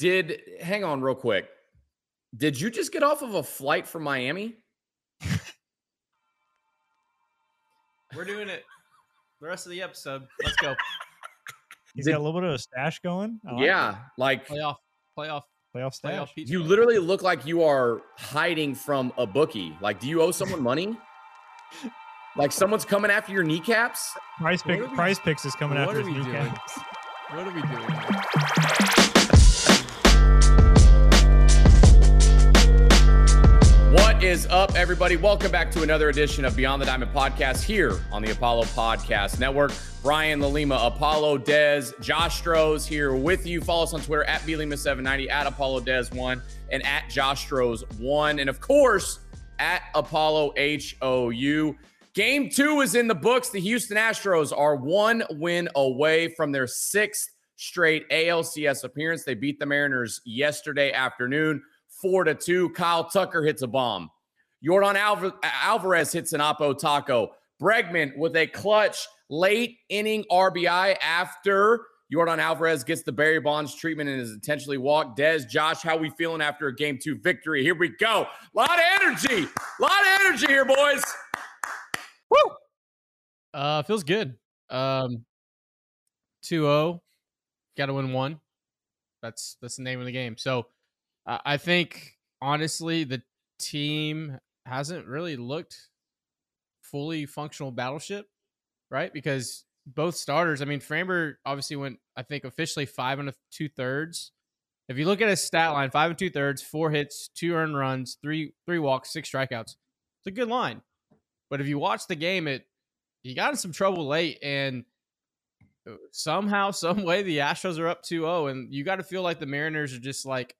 Did hang on real quick. Did you just get off of a flight from Miami? We're doing it the rest of the episode. Let's go. He's Did- got a little bit of a stash going. I like yeah, like Playoff, playoff, it. playoff stash. playoff. Pizza. you literally look like you are hiding from a bookie. Like, do you owe someone money? Like someone's coming after your kneecaps? Price What pick. are we- price picks is coming after are his we new doing? What are we doing? Is up, everybody? Welcome back to another edition of Beyond the Diamond podcast here on the Apollo Podcast Network. Brian LaLima, Apollo Dez, Josh Strohs here with you. Follow us on Twitter at blima790, at Apollo Dez1, and at Josh Strohs1. And of course, at Apollo HOU. Game two is in the books. The Houston Astros are one win away from their sixth straight ALCS appearance. They beat the Mariners yesterday afternoon, four to two. Kyle Tucker hits a bomb. Yordan Alva- Alvarez hits an Oppo Taco. Bregman with a clutch late inning RBI after Yordan Alvarez gets the Barry Bonds treatment and is intentionally walked. Des, Josh, how we feeling after a game two victory? Here we go. A lot of energy. A lot of energy here, boys. Woo! Uh, feels good. Um, 2-0. Got to win one. That's that's the name of the game. So, uh, I think honestly, the team hasn't really looked fully functional battleship, right? Because both starters. I mean, Framber obviously went. I think officially five and two thirds. If you look at his stat line, five and two thirds, four hits, two earned runs, three three walks, six strikeouts. It's a good line. But if you watch the game, it he got in some trouble late, and uh, somehow, some way, the Astros are up 2-0, and you got to feel like the Mariners are just like,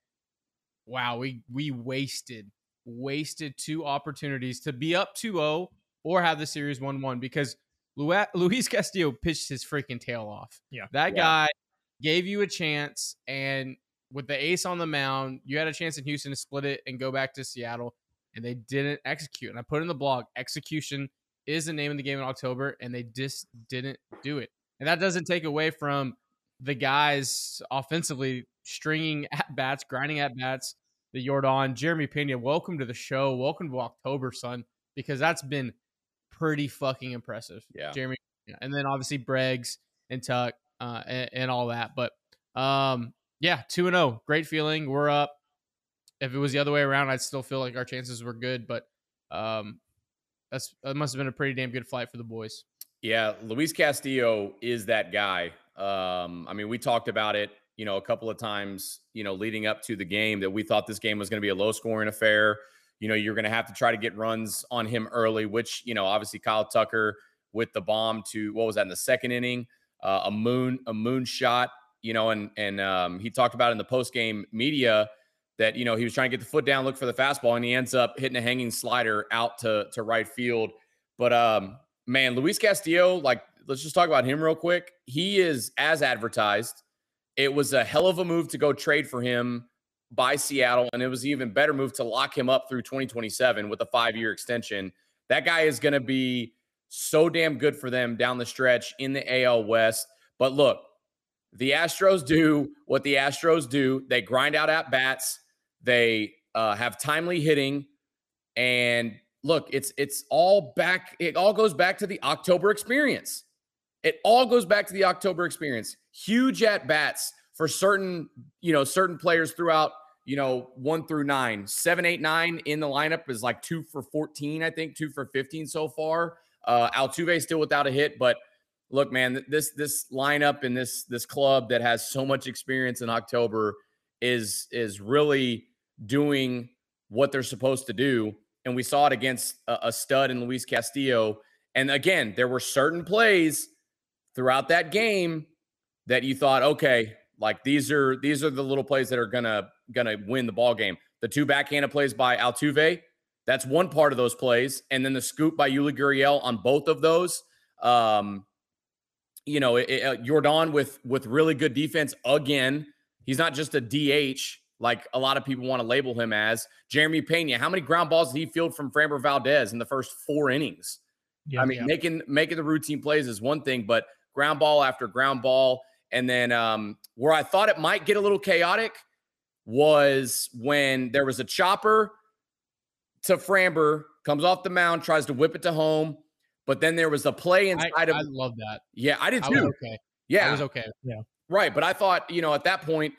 wow, we we wasted wasted two opportunities to be up 2-0 or have the series 1-1 because Luis Castillo pitched his freaking tail off. Yeah. that Yeah. guy gave you a chance, and with the ace on the mound, you had a chance in Houston to split it and go back to Seattle and they didn't execute. And I put in the blog, execution is the name of the game in October, and they just didn't do it. And that doesn't take away from the guys offensively stringing at bats, grinding at bats. The Yordan, Jeremy Pena, welcome to the show. Welcome to October, son, because that's been pretty fucking impressive. Yeah. Jeremy, and then obviously Breggs and Tuck uh, and, and all that. But um, yeah, two and zero, great feeling. We're up if it was the other way around, I'd still feel like our chances were good, but um, that's that must have been a pretty damn good flight for the boys. Yeah, Luis Castillo is that guy. Um, I mean, we talked about it, you know, a couple of times, you know, leading up to the game that we thought this game was going to be a low scoring affair. You know, you're going to have to try to get runs on him early, which, you know, obviously Kyle Tucker with the bomb to what was that in the second inning? Uh, a moon, a moon shot, you know, and and um, he talked about in the post game media that you know he was trying to get the foot down, look for the fastball, and he ends up hitting a hanging slider out to to right field. But um, man, Luis Castillo, like let's just talk about him real quick. He is as advertised. It was a hell of a move to go trade for him by Seattle, and it was even better move to lock him up through 2027 with a five year extension. That guy is going to be so damn good for them down the stretch in the AL West. But look, the Astros do what the Astros do. They grind out at bats. They uh, have timely hitting, and look, it's it's all back. It all goes back to the October experience. It all goes back to the October experience. Huge at bats for certain, you know, certain players throughout, you know, one through nine, seven, eight, nine in the lineup is like two for 14, I think, two for 15 so far. Uh, Altuve still without a hit, but look, man, this this lineup and this this club that has so much experience in October is is really doing what they're supposed to do. And we saw it against a, a stud in Luis Castillo. And again, there were certain plays throughout that game that you thought, okay, like these are these are the little plays that are gonna gonna win the ball game. The two backhanded plays by Altuve, that's one part of those plays, and then the scoop by Yuli Gurriel on both of those. Um, you know, it, it, uh, Yordan with with really good defense again. He's not just a DH like a lot of people want to label him as. Jeremy Pena, how many ground balls did he field from Framber Valdez in the first four innings? Yeah, I mean, yeah. making making the routine plays is one thing, but ground ball after ground ball, and then um, where I thought it might get a little chaotic, was when there was a chopper to Framber, comes off the mound, tries to whip it to home, but then there was a play I, inside of I love that. yeah, I did I too. okay. Yeah, I was okay. Yeah, right, but I thought you know at that point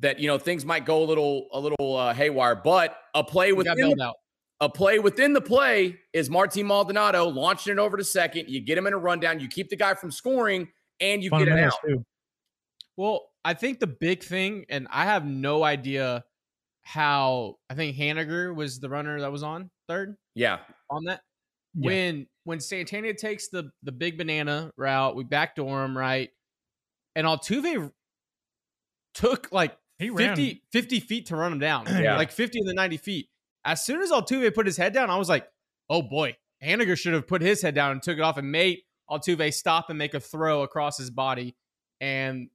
that you know things might go a little a little uh, haywire, but a play We got within bailed the, out. A play within the play is Martin Maldonado launching it over to second. You get him in a rundown, you keep the guy from scoring, and you get it out. too. Well, I think the big thing, and I have no idea how I think Haniger was the runner that was on third Yeah, on that. Yeah. When when Santana takes the the big banana route, we backdoor him right, and Altuve took like He ran. 50, 50 feet to run him down, Yeah. like fifty of the ninety feet. As soon as Altuve put his head down, I was like, "Oh boy, Haniger should have put his head down and took it off and made Altuve stop and make a throw across his body." And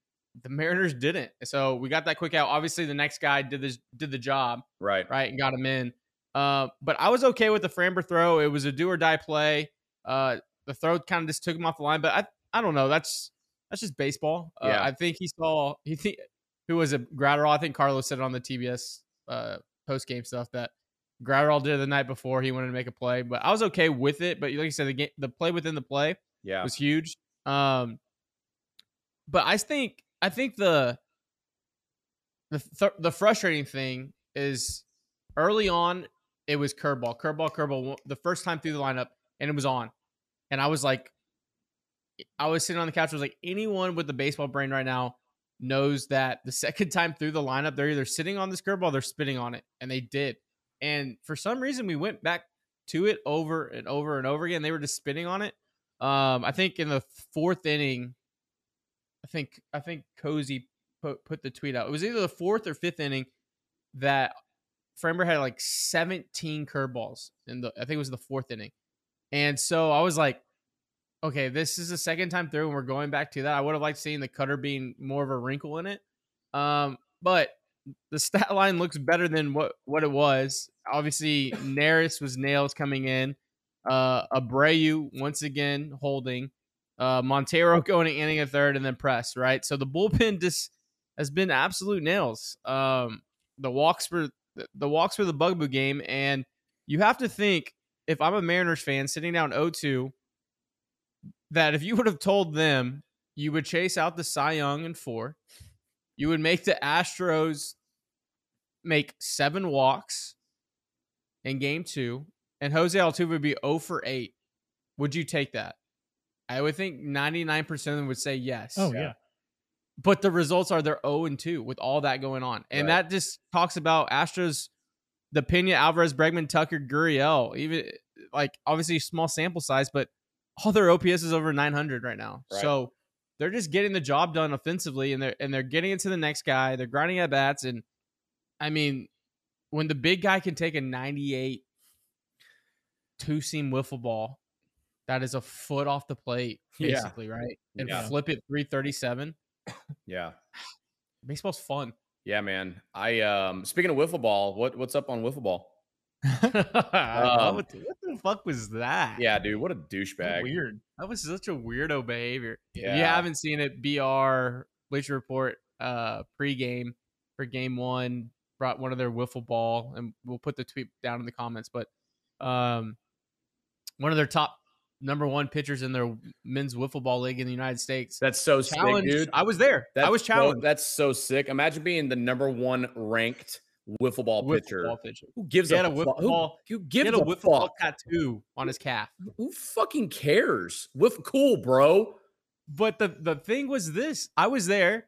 the Mariners didn't. So we got that quick out. Obviously, the next guy did this did the job right. right and got him in. Uh, but I was okay with the Framber throw. It was a do or die play. Uh, the throw kind of just took him off the line. But I I don't know. That's that's just baseball. Uh, Yeah. I think he saw he think who was it Graterol. I think Carlos said it on the TBS uh, post game stuff that Graterol did the night before he wanted to make a play. But I was okay with it. But like you said, the game, the play within the play Yeah, was huge. Um, but I think I think the the th- the frustrating thing is early on it was curveball, curveball, curveball. The first time through the lineup, and it was on, and I was like, I was sitting on the couch. I was like, anyone with the baseball brain right now knows that the second time through the lineup, they're either sitting on this curveball, they're spitting on it, and they did. And for some reason, we went back to it over and over and over again. They were just spinning on it. Um, I think in the fourth inning, I think I think Cozy put put the tweet out. It was either the fourth or fifth inning that Framber had like 17 curveballs in the I think it was the fourth inning. And so I was like, okay, this is the second time through and we're going back to that. I would have liked seeing the cutter being more of a wrinkle in it. Um, but the stat line looks better than what what it was. Obviously, Neris was nails coming in. Uh, Abreu once again holding. Uh, Montero going to inning a third and then press right. So the bullpen just has been absolute nails. Um, the walks for the walks for the bugaboo game, and you have to think if I'm a Mariners fan sitting down 0-2, that if you would have told them you would chase out the Cy Young in four, you would make the Astros make seven walks in game two, and Jose Altuve would be 0 for 8. Would you take that? I would think 99% of them would say yes. Oh Yeah. yeah. But the results are they're 0 and 2 with all that going on. And Right. that just talks about Astros, the Pena, Alvarez, Bregman, Tucker, Gurriel, even like obviously small sample size, but all their OPS is over 900 right now. Right. So they're just getting the job done offensively and they're and they're getting it to the next guy. They're grinding at bats and I mean, when the big guy can take a 98 two seam wiffle ball that is a foot off the plate, Yeah. basically, right? And Yeah. flip it 337. yeah, Baseball's fun. yeah, man. I um speaking of wiffle ball, what what's up on wiffle ball? What, what the fuck was that? Yeah, dude, what a douchebag. weird. That was such a weirdo behavior. If you haven't seen it, BR Bleacher Report uh pregame for game one brought one of their wiffle ball, and we'll put the tweet down in the comments. But um, one of their top number one pitchers in their men's wiffle ball league in the United States. That's so sick, dude. I was there. I That's was so- challenged. that's so sick. Imagine being the number one ranked wiffle ball Wiffle pitcher. ball pitcher. Who gives He a had a wiffle who, ball- who He gives had a, a wiffle ball tattoo on his calf. Who fucking cares? Whiff cool, bro. But the the thing was this: I was there.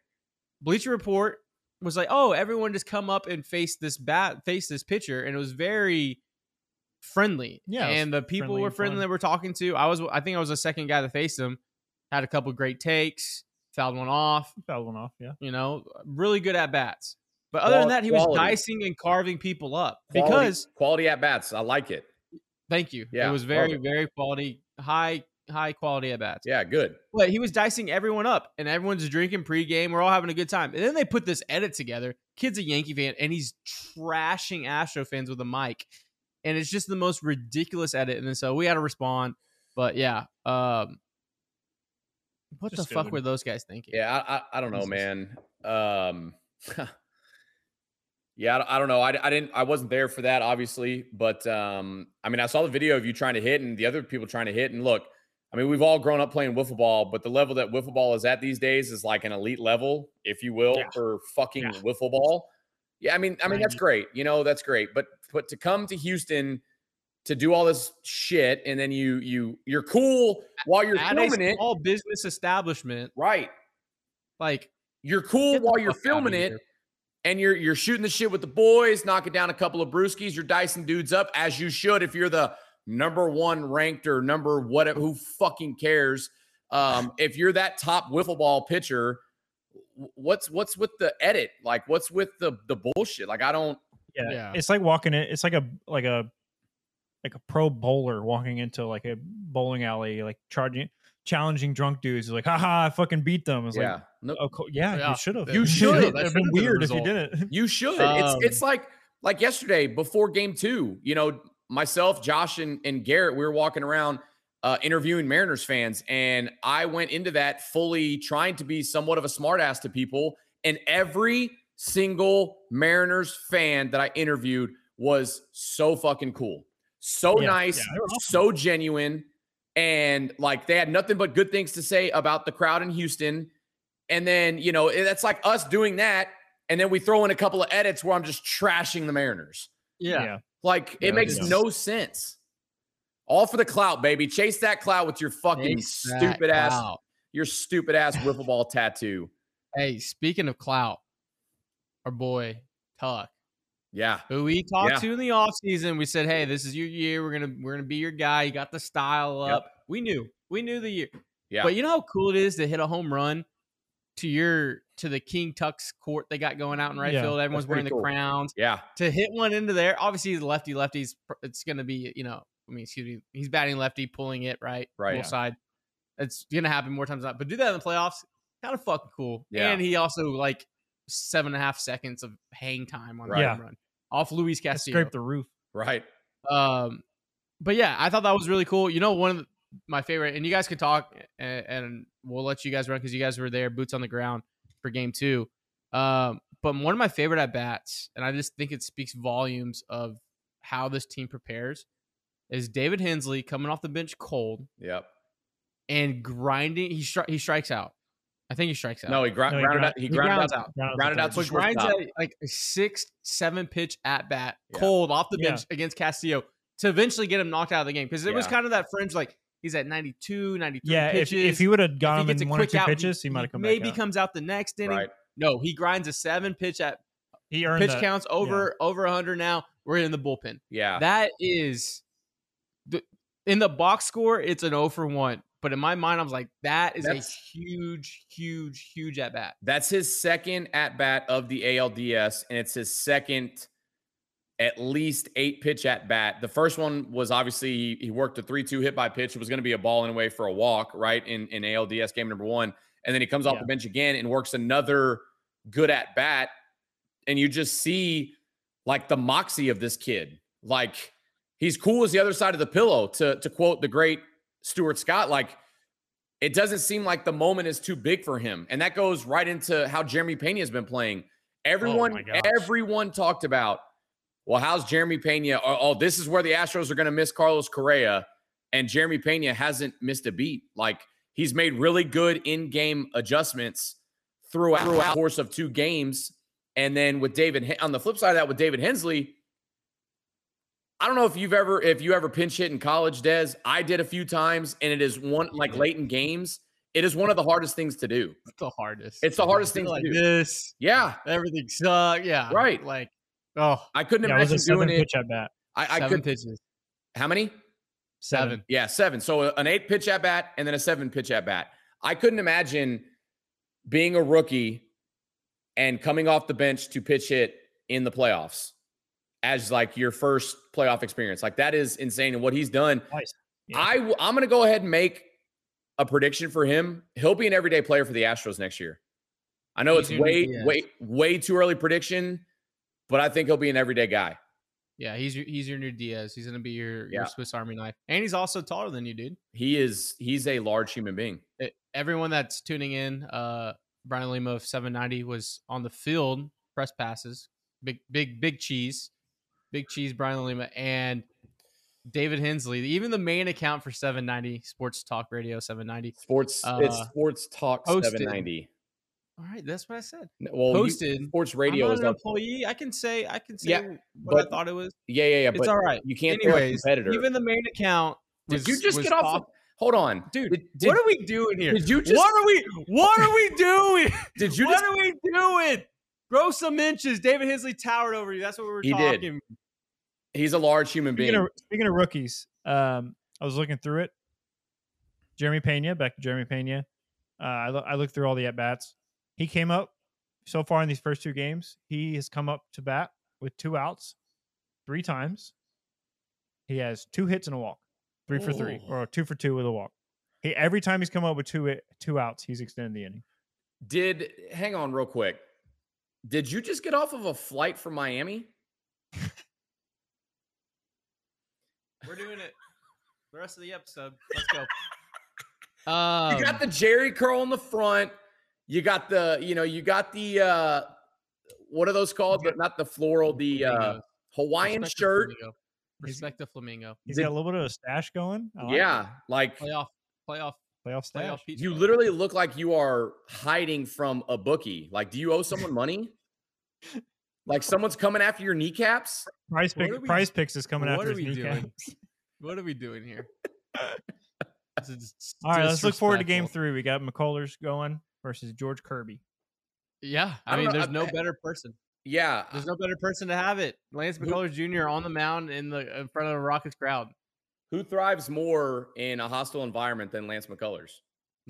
Bleacher Report was like, "Oh, everyone just come up and face this bat, face this pitcher," and it was very friendly. Yeah, and the people friendly were friendly fun. that we're talking to. I was, I think, I was the second guy to face him. Had a couple great takes, fouled one off. Fouled one off. Yeah. You know, really good at bats. But other than that, he was dicing and carving people up Quality- because quality at bats. I like it. thank you. Yeah, it was very, it. very quality, high, high quality at bats. Yeah, good. But he was dicing everyone up, and everyone's drinking pregame. We're all having a good time. And then they put this edit together. Kid's a Yankee fan, and he's trashing Astro fans with a mic, and it's just the most ridiculous edit. And then so we had to respond. But yeah, um, what Just the fuck were those guys thinking? Yeah, I I, I don't know, man. Um Yeah, I don't- know. I, I didn't. I wasn't there for that, obviously, but um, I mean, I saw the video of you trying to hit and the other people trying to hit. And look, I mean, we've all grown up playing wiffle ball, but the level that wiffle ball is at these days is like an elite level, if you will, Yeah. for fucking Yeah. wiffle ball. Yeah, I mean, I mean that's great. You know, that's great. But but to come to Houston to do all this shit and then you you you're cool while you're At filming it, small business establishment, right? like You're cool while you're filming it, here. And you're you're shooting the shit with the boys, knocking down a couple of brewskis, you're dicing dudes up as you should if you're the number one ranked or number whatever. Who fucking cares? Um, if you're that top wiffle ball pitcher, what's what's with the edit? Like, what's with the the bullshit? Like, I don't. Yeah. Yeah. It's like walking in. It's like a like a like a pro bowler walking into like a bowling alley, like charging, challenging drunk dudes. Like, haha, I fucking beat them. It's yeah, like, no, oh, co- yeah, Yeah. you should have. You should. It'd have been been weird if you didn't. You should. Um, it's it's like like yesterday before game two. You know, myself, Josh, and, and Garrett, we were walking around uh, interviewing Mariners fans, and I went into that fully trying to be somewhat of a smartass to people. And every single Mariners fan that I interviewed was so fucking cool, so Yeah, nice, yeah, awesome. so genuine, and like they had nothing but good things to say about the crowd in Houston. And then you know that's like us doing that and then we throw in a couple of edits where I'm just trashing the Mariners. yeah, Like Yeah, it makes yeah. no sense. All for the clout, baby. Chase that clout with your fucking Chase stupid ass, clout. your stupid ass wiffle ball tattoo. Hey, speaking of clout, our boy Tuck, Yeah, who we talked Yeah. to in the offseason, we said, "Hey, this is your year. We're gonna we're gonna be your guy. You got the style Yep. up. We knew, we knew the year. yeah, But you know how cool it is to hit a home run to your to the King Tuck's court they got going out in right Yeah, field. Everyone's pretty wearing the cool. crowns. yeah, To hit one into there, obviously he's lefty lefties. It's gonna be you know, I mean, excuse me, he's batting lefty, pulling it right, Right, yeah. side. It's gonna happen more times than not. But do that in the playoffs, kind of fucking cool. Yeah. And he also like seven and a half seconds of hang time on Right. the Yeah. home run off Luis Castillo. scraped the roof. right. Um, but yeah, I thought that was really cool. You know, one of the, my favorite, and you guys could talk, and, and we'll let you guys run because you guys were there, boots on the ground for game two. Um, but one of my favorite at bats, and I just think it speaks volumes of how this team prepares, is David Hensley coming off the bench cold Yep. and grinding. He stri- he strikes out. I think he strikes out. No, he, gr- No, he grounded grind- out. He he grounded grounds out. out. Grounded out the to But grinds shortstop. at like a six, seven pitch at bat, Yeah. cold off the Yeah. bench against Castillo to eventually get him knocked out of the game. Because it was kind of that fringe, like he's at 92, 93 Yeah, if, pitches. if he would have gone If him in one or two out, pitches, he might have come maybe back. out. comes out the next inning. Right. No, he grinds a seven pitch at He earned pitch that. counts over over 100 now. We're in the bullpen. Yeah. That is the in the box score, it's an 0 for 1. But in my mind, I was like, that is That's- a huge, huge, huge at bat. That's his second at bat of the ALDS, and it's his second at least eight pitch at bat. The first one was obviously he, he worked a 3 2 hit by pitch. It was going to be a ball and away for a walk, right? In, in ALDS game number one. And then he comes off Yeah. the bench again and works another good at bat. And you just see like the moxie of this kid. Like he's cool as the other side of the pillow, to, to quote the great Stuart Scott. Like it doesn't seem like the moment is too big for him. And that goes right into how Jeremy Pena has been playing. Oh everyone, my gosh. everyone talked about, well, how's Jeremy Pena? Oh, oh, this is where the Astros are going to miss Carlos Correa. And Jeremy Pena hasn't missed a beat. Like he's made really good in-game adjustments throughout, throughout the course of two games. And then with David, on the flip side of that, with David Hensley, I don't know if you've ever if you ever pinch hit in college, Des. I did a few times, and it is one like late in games. It is one of the hardest things to do. It's the hardest. It's the hardest thing like to do. this. Yeah, Everything sucks. Yeah. Right. Like, oh, I couldn't Yeah, it was imagine a doing it. pitch at bat. I, I seven could. pitches. How many? Seven. Yeah, seven. So uh, an eight pitch at bat and then a seven pitch at bat. I couldn't imagine being a rookie and coming off the bench to pitch it in the playoffs as like your first playoff experience. Like that is insane. And what he's done, Twice. Yeah. I w- I'm going to go ahead and make a prediction for him. He'll be an everyday player for the Astros next year. I know it's way, way, way too early prediction, but I think he'll be an everyday guy. Yeah, he's your he's your new Diaz. He's gonna be your, Yeah. your Swiss Army knife, and he's also taller than you, dude. He is. He's a large human being. It- everyone that's tuning in, uh, Brian Lima of 790 was on the field press passes big big big cheese, big cheese, Brian Lima, and David Hensley, even the main account for 790 Sports Talk Radio 790. Sports, Uh, it's Sports Talk posted. 790. All right, that's what I said. Well, you- Posted. Sports I'm Radio not is an up. employee. I can say I can say Yeah, what I thought it was. Yeah, yeah, yeah. It's But all right. you can't Anyways, competitor. even the main account. Was, did you just get off? the- hold on, dude? Did, did, what are we doing here? did you just? what are we? What are we doing? did you what just? are we doing? Grow some inches. David Hensley towered over you. That's what we were He did. talking. He's a large human being. Speaking of, speaking of rookies, um, I was looking through it. Jeremy Pena, back to Jeremy Pena. Uh, I, lo- I looked through all the at bats. He came up so far in these first two games. He has come up to bat with two outs three times. He has two hits and a walk, three for three or two for two with a walk. He every time he's come up with two i- two outs, he's extended the inning. Did hang on real quick. Did you just get off of a flight from Miami? We're doing it. The rest of the episode. Let's go. Um, You got the Jerry curl in the front. You got the, you know, you got the uh what are those called? But not the floral, the uh Hawaiian Respect the shirt. flamingo. Respect the flamingo. He's got a little bit of a stash going. I like it. Yeah, like Playoff. Playoff. playoff stash. Playoff. Peach you literally look like you are hiding from a bookie. Like, do you owe someone money? like someone's coming after your kneecaps? Price What pick, we- PrizePicks is coming what after are his we kneecap. doing? What are we doing here? This is All right, let's look forward to game three. We got McCullers going versus George Kirby. Yeah, I I, mean, know, there's I- no better person. Yeah. There's no better person to have it. Lance Who- McCullers Jr. on the mound in the in front of a Rockets crowd. Who thrives more in a hostile environment than Lance McCullers?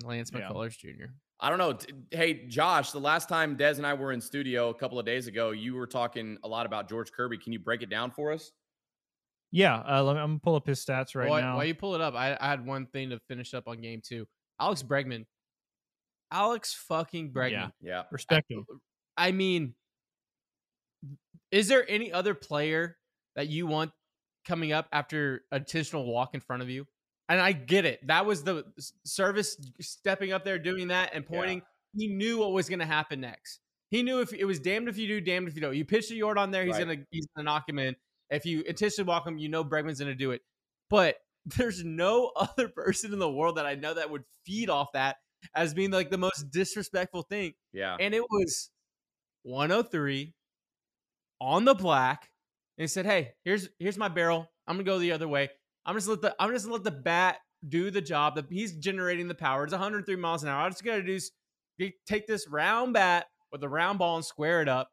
Lance Yeah. McCullers Jr. I don't know. Hey, Josh, the last time Des and I were in studio a couple of days ago, you were talking a lot about George Kirby. Can you break it down for us? Yeah, uh, let me, I'm gonna pull up his stats right While, now. while you pull it up, I, I had one thing to finish up on game two. Alex Bregman. Alex fucking Bregman. Yeah. Respect him. I mean, is there any other player that you want coming up after a intentional walk in front of you? And I get it. That was the Servais stepping up there, doing that, and Yeah. pointing. He knew what was going to happen next. He knew if it was damned if you do, damned if you don't. You pitch a yard on there, he's Right. gonna he's gonna knock him in. If you intentionally walk him, you know Bregman's gonna do it. But there's no other person in the world that I know that would feed off that as being like the most disrespectful thing Yeah. and it was 103 on the black and he said hey here's here's my barrel. I'm gonna go the other way. I'm just let the i'm just let the bat do the job. That he's generating the power. It's 103 miles an hour. I just gotta do is take this round bat with a round ball and square it up.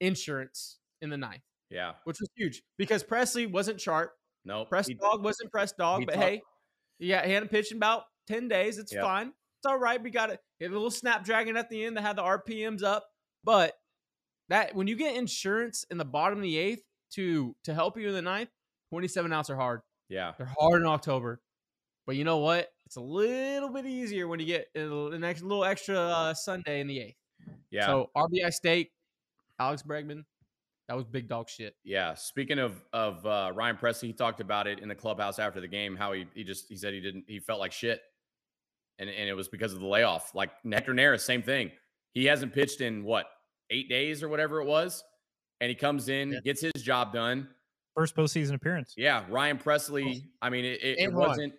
Insurance in the ninth Yeah. which was huge because presley wasn't sharp. No. press he- dog wasn't press dog he but hey yeah he hadn't pitched in about 10 days it's Yep. fine it's all right we got it a little snapdragon at the end that had the rpms up but that when you get insurance in the bottom of the eighth to to help you in the ninth 27 outs are hard Yeah. they're hard in october but you know what it's a little bit easier when you get a little- an extra little extra uh, sunday in the eighth Yeah. so rbi stake alex bregman that was big dog shit Yeah. Speaking of of uh, Ryan Presley, he talked about it in the clubhouse after the game. How he he just he said he didn't he felt like shit, and and it was because of the layoff. Like Hector Neris, same thing. He hasn't pitched in what eight days or whatever it was, and he comes in, Yeah. gets his job done. First postseason appearance. Yeah, Ryan Presley. I mean, it, it, it wasn't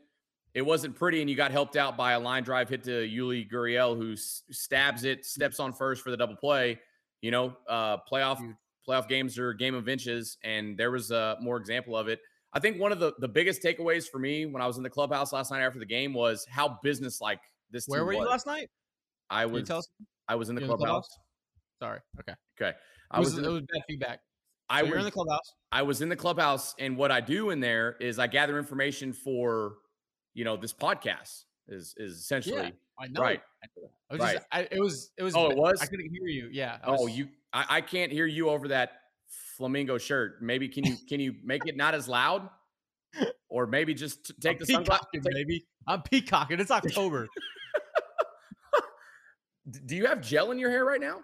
it wasn't pretty, and you got helped out by a line drive hit to Yuli Gurriel, who s- stabs it, steps on first for the double play. You know, uh, playoff Huge. playoff games are game of inches, and there was a more example of it. I think one of the the biggest takeaways for me when I was in the clubhouse last night after the game was how businesslike this. where were you was. last night I was tell us? I was in the You in the clubhouse. clubhouse? sorry okay Okay, I it was, was. in it was bad feedback I so you're in was the clubhouse I was in the clubhouse, and what I do in there is I gather information for, you know, this podcast is is essentially yeah, I know. right. I, know. I was Right. just, I, it was, it was. Oh, it was? I couldn't hear you. Yeah. Oh, was- you, I, I can't hear you over that flamingo shirt. Maybe can you can you make it not as loud, or maybe just t- take I'm the sunglasses? peacocking, baby. I'm peacocking. It's October. Do you have gel in your hair right now?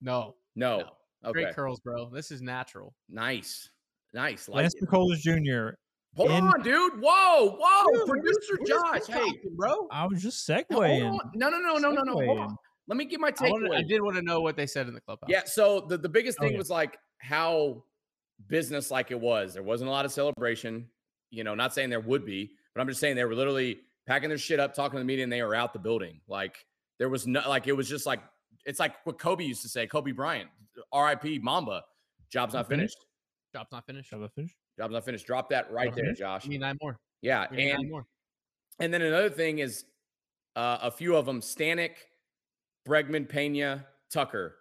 no, No. No. Okay. great curls, bro. This is natural. Nice. Nice. Like Lance it. McCullers Jr. Hold in- on, dude. Whoa, whoa, Dude, producer just- we're just Josh. Hey, peacocking, bro. I was just hold segueing. No, no, no, no, no, no. Hold on. let me get my I, I did want to know what they said in the clubhouse. Yeah. So the, the biggest Oh, thing yeah. was like how business like it was. There wasn't a lot of celebration. You know, not saying there would be, but I'm just saying they were literally packing their shit up, talking to the media, and they were out the building. Like there was no like it was just like it's like what Kobe used to say, Kobe Bryant, R.I.P. Mamba. Job's not finished. Job's not finished. Shall I finish? Job's not finished. Drop that right Job's there, finished? Josh. Give me nine more. Yeah, Give me nine and more. and then another thing is uh, a few of them, Stanek, Bregman, Pena, Tucker,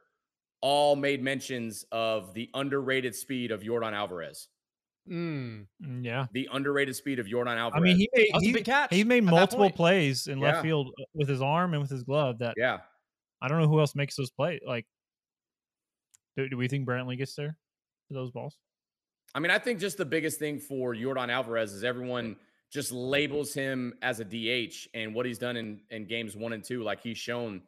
all made mentions of the underrated speed of Yordan Alvarez. Mm. Mm, Yeah. The underrated speed of Yordan Alvarez. I mean, he made That was a he, big catch he made multiple plays in left field uh, with his arm and with his glove. That yeah. I don't know who else makes those plays. Like, do, do we think Brantley gets there for those balls? I mean, I think just the biggest thing for Yordan Alvarez is everyone just labels him as a DH and what he's done in, in games one and two. Like he's shown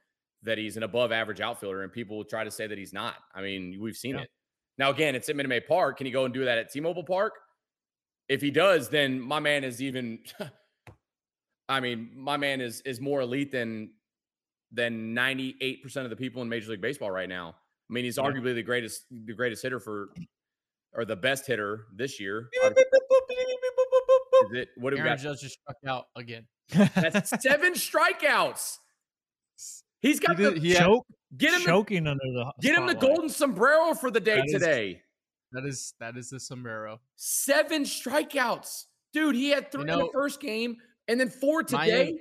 that he's an above average outfielder, and people will try to say that he's not. I mean, we've seen Yeah. it. Now, again, it's at Minute Maid Park. Can he go and do that at T Mobile Park? If he does, then my man is even. I mean, my man is is more elite than than ninety eight percent of the people in Major League Baseball right now. I mean, he's Yeah. arguably the greatest the greatest hitter for or the best hitter this year. Is it what do we Aaron got? Judge just struck out again. That's seven strikeouts. He's got He did- the he Choke, get him the, choking under the get him the golden sombrero for the day That is- today. that is that is the sombrero. Seven strikeouts, dude. He had three in the first game and then four my today.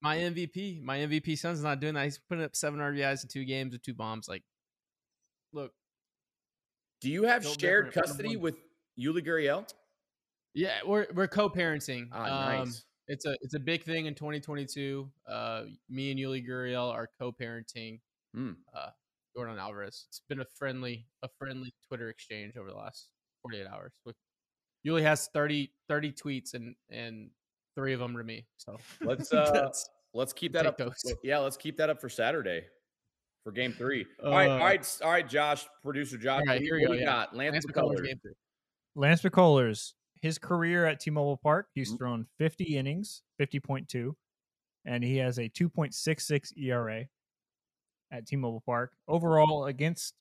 My MVP, my MVP son's not doing that. He's putting up seven RBIs in two games with two bombs. Like, look, Do you have shared different from the custody with Yuli Gurriel? yeah, we're we're co-parenting. Ah, Um, nice. It's a it's a big thing in 2022. Uh, me and Yuli Gurriel are co-parenting Hmm. uh, Yordan Alvarez. It's been a friendly a friendly Twitter exchange over the last 48 hours. With Yuli has 30 30 tweets and and three of them to me. So Let's uh let's keep that up. those. Yeah, let's keep that up for Saturday for game three. all right, all Uh, right, s- all right, Josh, producer Josh. All right, what do you- here we go, yeah. got? Lance, Lance McCullers. McCullers. Lance McCullers, his career at T-Mobile Park, he's Mhm. thrown 50 innings, 50.2, and he has a 2.66 ERA at T-Mobile Park. Overall, against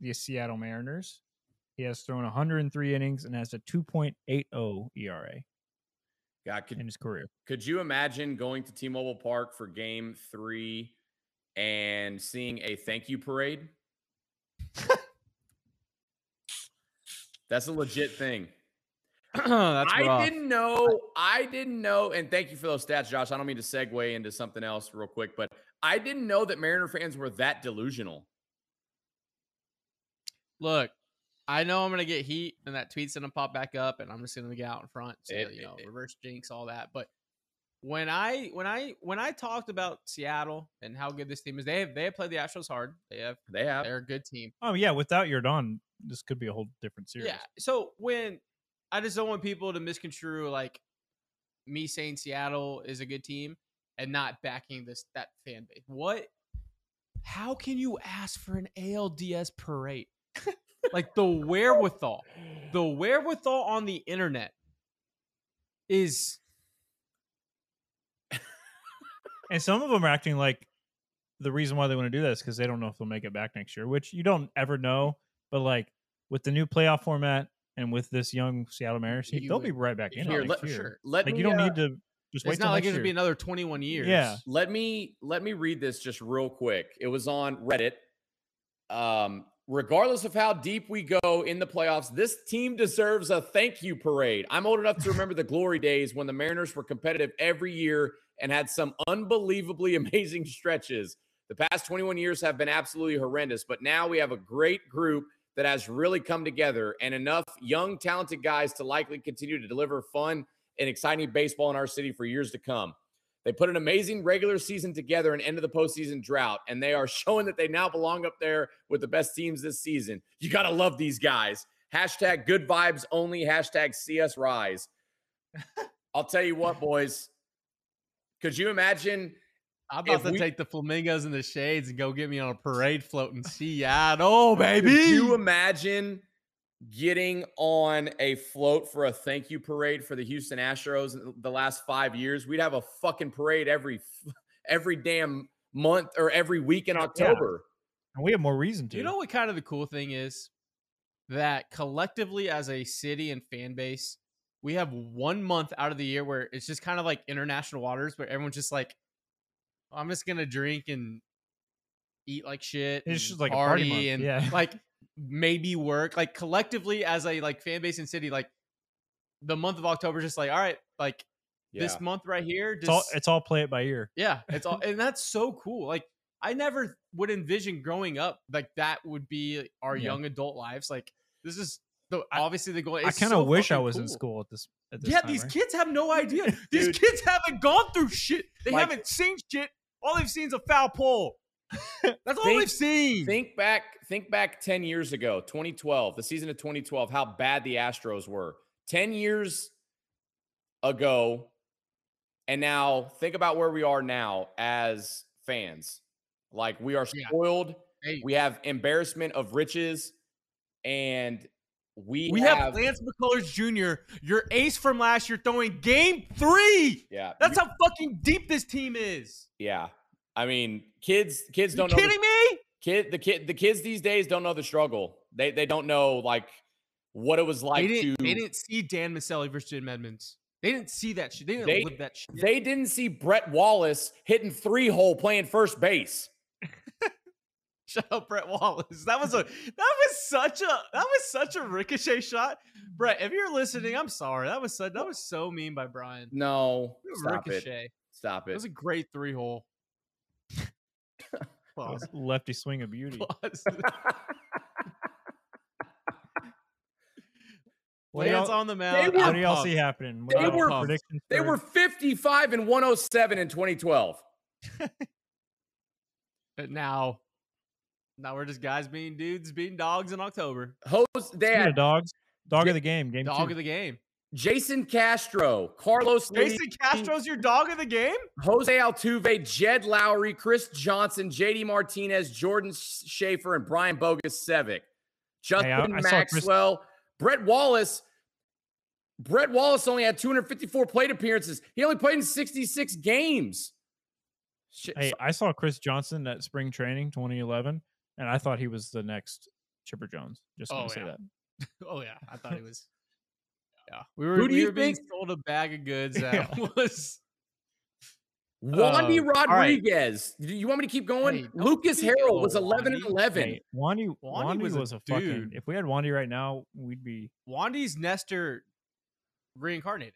the Seattle Mariners, he has thrown 103 innings and has a 2.80 ERA God, in could, his career. could you imagine going to T-Mobile Park for game three and seeing a thank you parade? That's a legit thing. That's I rough. didn't know. I didn't know. And thank you for those stats, Josh. I don't mean to segue into something else real quick, but I didn't know that Mariner fans were that delusional. Look, I know I'm gonna get heat, and that tweet's gonna pop back up, and I'm just gonna get out in front, say, It- you know, it- reverse jinx, all that. But when I when I when I talked about Seattle and how good this team is, they have they have played the Astros hard. They have They have. they're a good team. Oh yeah, without Yordan, this could be a whole different series. Yeah. So when I just don't want people to misconstrue like me saying Seattle is a good team and not backing this that fan base. What? How can you ask for an ALDS parade? like the wherewithal, the wherewithal on the internet is And some of them are acting like the reason why they want to do this because they don't know if they'll make it back next year, which you don't ever know. But like with the new playoff format and with this young Seattle Mariners, You they'll would- be right back in Here, let- year. sure. Let Like me, you don't uh, need to just wait It's not like gonna be another 21 years. Yeah. let me let me read this just real quick. It was on Reddit. Um, regardless of how deep we go in the playoffs, this team deserves a thank you parade. I'm old enough to remember the glory days when the Mariners were competitive every year and had some unbelievably amazing stretches. The past 21 years have been absolutely horrendous, but now we have a great group that has really come together and enough young, talented guys to likely continue to deliver fun and exciting baseball in our city for years to come. They put an amazing regular season together and end of the postseason drought, and they are showing that they now belong up there with the best teams this season. You got to love these guys. Hashtag good vibes only. Hashtag SeaUsRise. I'll tell you what, boys. Could you imagine? I'm about If to we- take the flamingos and the shades and go get me on a parade float in Seattle, baby. Could you imagine getting on a float for a thank you parade for the Houston Astros in the last five years? We'd have a fucking parade every every damn month or every week in Yeah. October. And we have more reason to. You know what kind of the cool thing is? That collectively as a city and fan base, we have one month out of the year where it's just kind of like international waters where everyone's just like, I'm just gonna drink and eat like shit. It's just like a party month, and yeah. like maybe work. Like collectively as a like fan base in city, like the month of October is just like, all right, like this month right here, it's all it's all play it by ear. yeah, it's all, and that's so cool. Like, I never would envision growing up like that would be our Yeah. young adult lives. Like, this is the obviously the goal. I kind of so wish I was in school at this. At this Yeah, time, these right? kids have no idea. These Dude. kids haven't gone through shit. They Like- haven't seen shit. All they've seen is a foul pole. That's all Think- they've seen. Think back, think back 10 years ago, 2012, the season of 2012, how bad the Astros were. 10 years ago, and now think about where we are now as fans. Like we are Yeah. spoiled. Hey, We have embarrassment of riches, and we, we have Lance McCullers Jr., your ace from last year, throwing game three. Yeah, That's how fucking deep this team is. yeah. I mean, kids, kids You don't know. the- kidding me? kid the kid the kids these days don't know the struggle they they don't know like what it was like they didn't, to they didn't see Dan Maselli versus Jim Edmonds. They didn't see that shit. They didn't They- live that shit. they didn't see Brett Wallace hitting three hole playing first base. Shut up, Brett Wallace. That was a that was such a that was such a ricochet shot. Brett, if you're listening, I'm sorry. That was so that was so mean by Brian. No, stop it. ricochet. Stop It it. was a great three hole. That Pause. was lefty swing of beauty. Pause. What do Lance on the mound. were- what do y'all see happening? They What are were- they were 55 and 107 in 2012. But now, now we're just guys being dudes, being dogs in October. Hose they Speaking of dogs. Dog Ja- of the game. Game Dog two. of the game. Jason Castro, Carlos Lee, Jason Castro's your dog of the game. Jose Altuve, Jed Lowrie, Chris Johnson, JD Martinez, Jordan Schafer, and Brian Bogusevic. Justin I saw Chris- Maxwell, Brett Wallace. Brett Wallace only had 254 plate appearances. He only played in 66 games. Shit, Hey, I saw Chris Johnson at spring training 2011, and I thought he was the next Chipper Jones. Just Oh, want to say yeah. that. Oh yeah, I thought he was. Yeah, we were. Who do we you were being think- sold a bag of goods that Yeah. was. Wandy Uh, all right. Rodriguez. Do you want me to keep going? Hey, Lucas Harrell was 11 and 11. Hey, Wandy, Wandy Wandy, was was, a a, fucking. dude. If we had Wandy right now, we'd be. Wandy's Nestor reincarnated.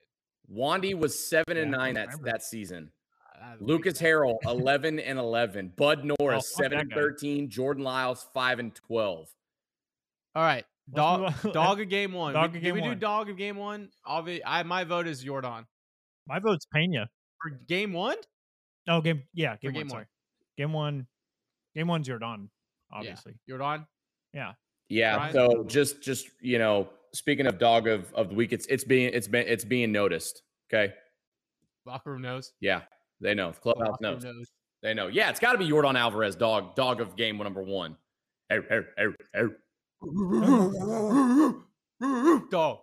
Wandy was 7 and Yeah, I 9 that, that season. Lucas Harrell 11 and 11. Bud oh, Norris fuck 7 and 13. Jordan Lyles 5 and 12. All right, dog. Dog of game one. Dog we, of did game we do dog of game one? Obvi- I my vote is Yordan My vote's Pena. for game one. No game. Yeah, game, game one. one. Sorry. Game one. Game one's Yordan. Obviously. Yordan. Yeah. Brian? So just just you know, speaking of dog of, of the week, it's it's being it's been it's being noticed. Okay. Locker room knows. Yeah. They know. The clubhouse Locker knows. knows. They know. Yeah, it's gotta be Yordan Alvarez, dog, dog of game number one. Hey, hey, hey, hey. Dog.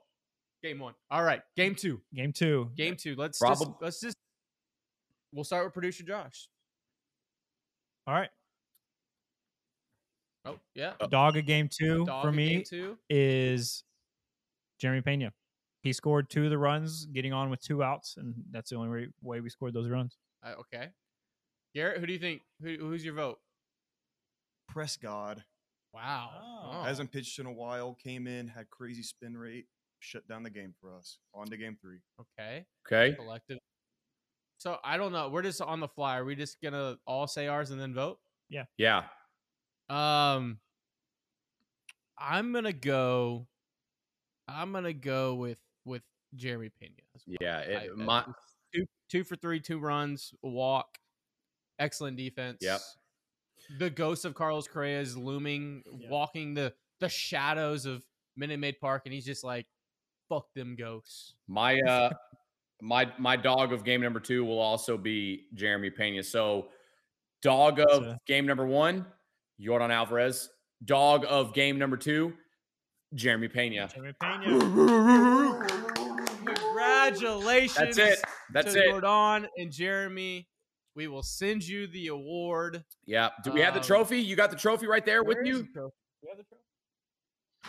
Game one. All right. Game two. Game two. Game two. Let's just let's just. We'll start with producer Josh. All right. Oh yeah. Dog of game two Dog for me Game two. is Jeremy Pena. He scored two of the runs, getting on with two outs, and that's the only way, way we scored those runs. Uh, okay. Garrett, who do you think? Who, who's your vote? Press God Wow. Oh. hasn't pitched in a while. Came in, had crazy spin rate, shut down the game for us. On to game three. Okay. Okay. Collective. So I don't know. We're just on the fly. Are we just gonna all say ours and then vote? Yeah. Yeah. Um, I'm gonna go. I'm gonna go with with Jeremy Pena. as well. Yeah. It, I- my, two two for three, two runs, a walk, excellent defense. Yep. The ghost of Carlos Correa is looming, Yeah. walking the the shadows of Minute Maid Park, and he's just like, "Fuck them ghosts." My uh my my dog of game number two will also be Jeremy Pena. So dog of a- game number one, Yordan Alvarez. Dog of game number two, Jeremy Pena. Jeremy Pena. Congratulations. That's it. That's to it. Yordan and Jeremy. We will send you the award. Yeah. Do we have the Um, trophy? You got the trophy right there with you? the trophy? We have the trophy.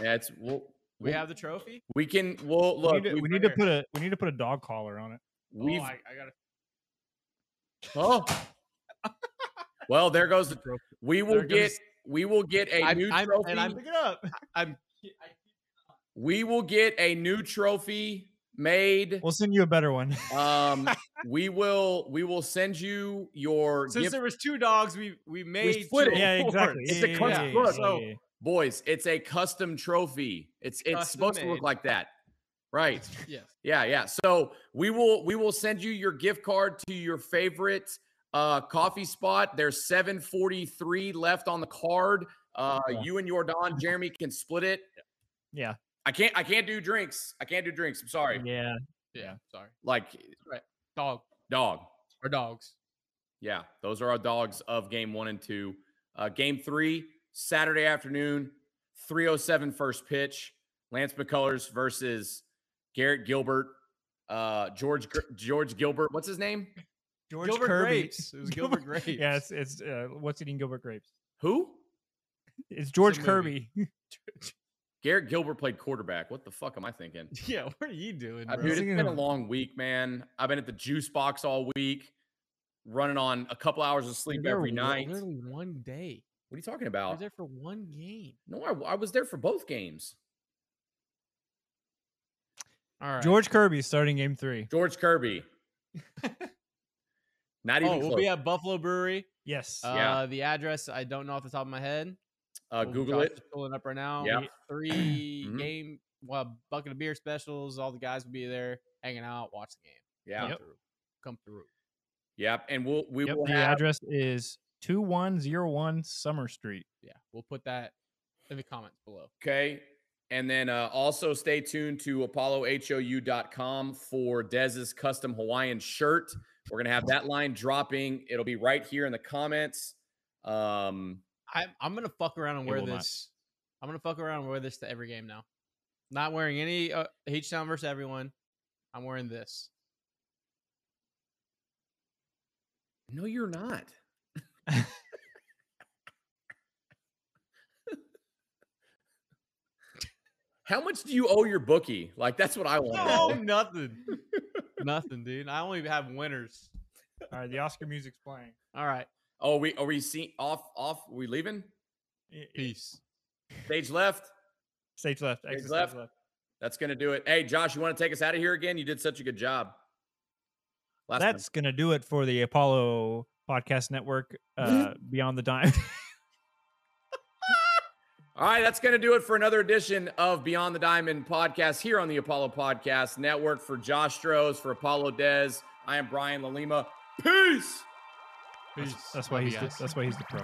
Yeah, it's we'll, We we'll- have the trophy. we can we'll look. we need, to, we've- we need to put a we need to put a dog collar on it. we've oh, I, I got oh. well, there goes the trophy. we will There goes- get we will get a I'm- new I'm- trophy. and I'm- Pick it up. I'm. we will get a new trophy made. We'll send you a better one. Um, we will we will send you your Since gift. there was two dogs, we we made split two it. yeah, exactly. It's Yeah, a custom- yeah, look, yeah, so- yeah, yeah. Boys, it's a custom trophy. It's it's Custom supposed to look like that, right? Yes. Yeah, yeah. So we will we will send you your gift card to your favorite uh coffee spot. There's 743 left on the card. Uh Yeah. you and your Don Jeremy can split it. Yeah. I can't I can't do drinks. I can't do drinks. I'm sorry. Yeah. Yeah. Sorry. Like Dog dog. or dogs. Yeah, those are our dogs of game 1 and 2. Uh game 3 Saturday afternoon 307 first pitch. Lance McCullers versus Garrett Gilbert. Uh George George Gilbert, what's his name? George Gilbert Kirby. Grapes. It was Gilbert Grapes. Yeah, it's, it's uh, what's eating Gilbert Grapes? Who? It's George a Kirby. movie. Garrett Gilbert played quarterback. What the fuck am I thinking? Yeah. What are you doing, bro? dude, it's thinking been a long week, man. I've been at the juice box all week, running on a couple hours of sleep They every night. What Literally one day. What are you talking about? I about? was there for one game. No, I, I was there for both games. All right. George Kirby starting game three. George Kirby. Not even Oh, we'll close. be at Buffalo Brewery. Yes. Uh, Yeah. The address I don't know off the top of my head. Uh, Well, Google Josh it. is Pulling up right now. Yeah. We- Three Mhm. game, well, bucket of beer specials. All the guys will be there, hanging out, watch the game. Yeah. Come Yep. through. Come through. Yep. And we'll we Yep, will the have address is two one zero one Summer Street. Yeah, we'll put that in the comments below. Okay. And then uh, also stay tuned to apollohou.com for Dez's custom Hawaiian shirt. We're going to have that line dropping. It'll be right here in the comments. Um, I'm I'm gonna fuck around and wear will not. this. I'm gonna fuck around and wear this to every game now. Not wearing any uh, H Town versus everyone. I'm wearing this. no, you're not. How much do you owe your bookie? Like, that's what I want to No, nothing, nothing, dude. I only have winners. All right, the Oscar music's playing. All right, Oh, we are we see off off? we leaving? peace. Stage left. Stage left. Stage left. left. That's gonna do it. Hey, Josh, you want to take us out of here again? You did such a good job. Last time. That's gonna do it for the Apollo Podcast Network. Uh, Beyond the Dime. All right, that's going to do it for another edition of Beyond the Diamond podcast here on the Apollo Podcast Network. For Josh Strohs, for Apollo Dez, I am Brian LaLima. Peace. He's, that's why he's the, that's why he's the pro.